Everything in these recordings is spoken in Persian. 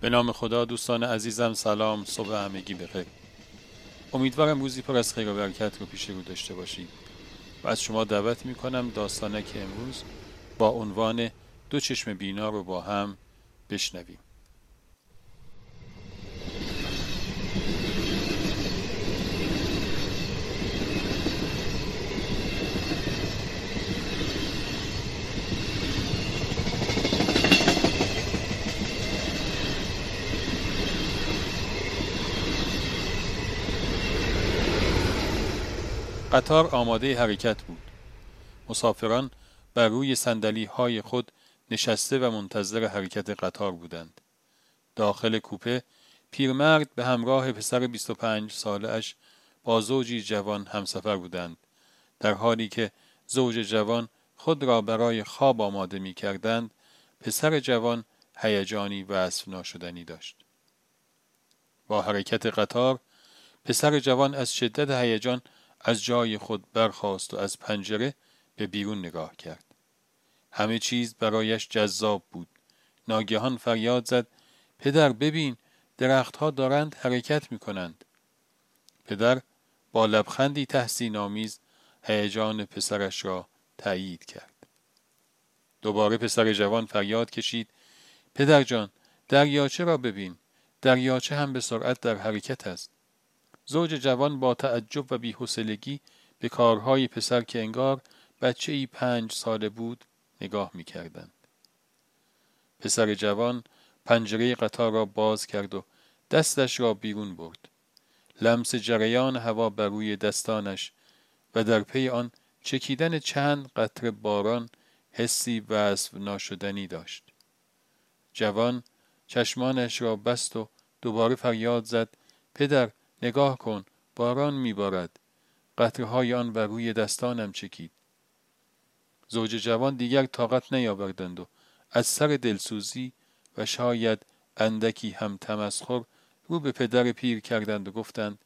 به نام خدا دوستان عزیزم سلام صبح همگی بخیر امیدوارم روزی پر از خیر و برکت رو پیش رو داشته باشید و از شما دعوت می کنم داستانه که امروز با عنوان دو چشم بینا رو با هم بشنویم. قطار آماده حرکت بود. مسافران بر روی سندلی های خود نشسته و منتظر حرکت قطار بودند. داخل کوپه پیرمرد به همراه پسر 25 ساله اش با زوجی جوان همسفر بودند. در حالی که زوج جوان خود را برای خواب آماده می کردند، پسر جوان هیجانی وصف ناشدنی داشت. با حرکت قطار پسر جوان از شدت هیجان از جای خود برخاست و از پنجره به بیرون نگاه کرد. همه چیز برایش جذاب بود. ناگهان فریاد زد پدر ببین درختها دارند حرکت می کنند. پدر با لبخندی تحسین آمیز هیجان پسرش را تایید کرد. دوباره پسر جوان فریاد کشید پدر جان دریاچه را ببین دریاچه هم به سرعت در حرکت است زوج جوان با تعجب و بیحسلگی به کارهای پسر که انگار بچه ای پنج ساله بود نگاه می کردند. پسر جوان پنجره قطار را باز کرد و دستش را بیرون برد. لمس جریان هوا بر روی دستانش و در پی آن چکیدن چند قطر باران حسی وصف ناشدنی داشت. جوان چشمانش را بست و دوباره فریاد زد پدر نگاه کن باران میبارد. قطرهای آن بر روی دستانم چکید. زوج جوان دیگر طاقت نیاوردند و از سر دلسوزی و شاید اندکی هم تمسخر رو به پدر پیر کردند و گفتند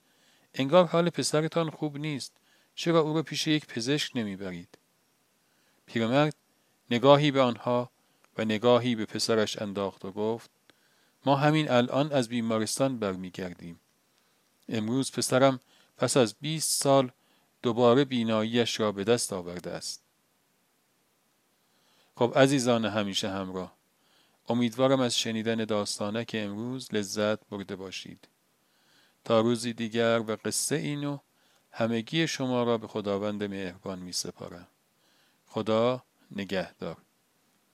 انگار حال پسرتان خوب نیست. چرا او را پیش یک پزشک نمی‌برید؟ پیرمرد نگاهی به آنها و نگاهی به پسرش انداخت و گفت ما همین الان از بیمارستان برمیگردیم. امروز پسرم پس از بیست سال دوباره بیناییش را به دست آورده است. خب عزیزان همیشه همراه امیدوارم از شنیدن داستانه که امروز لذت برده باشید. تا روزی دیگر و قصه اینو همگی شما را به خداوند مهربان می سپارم. خدا نگهدار.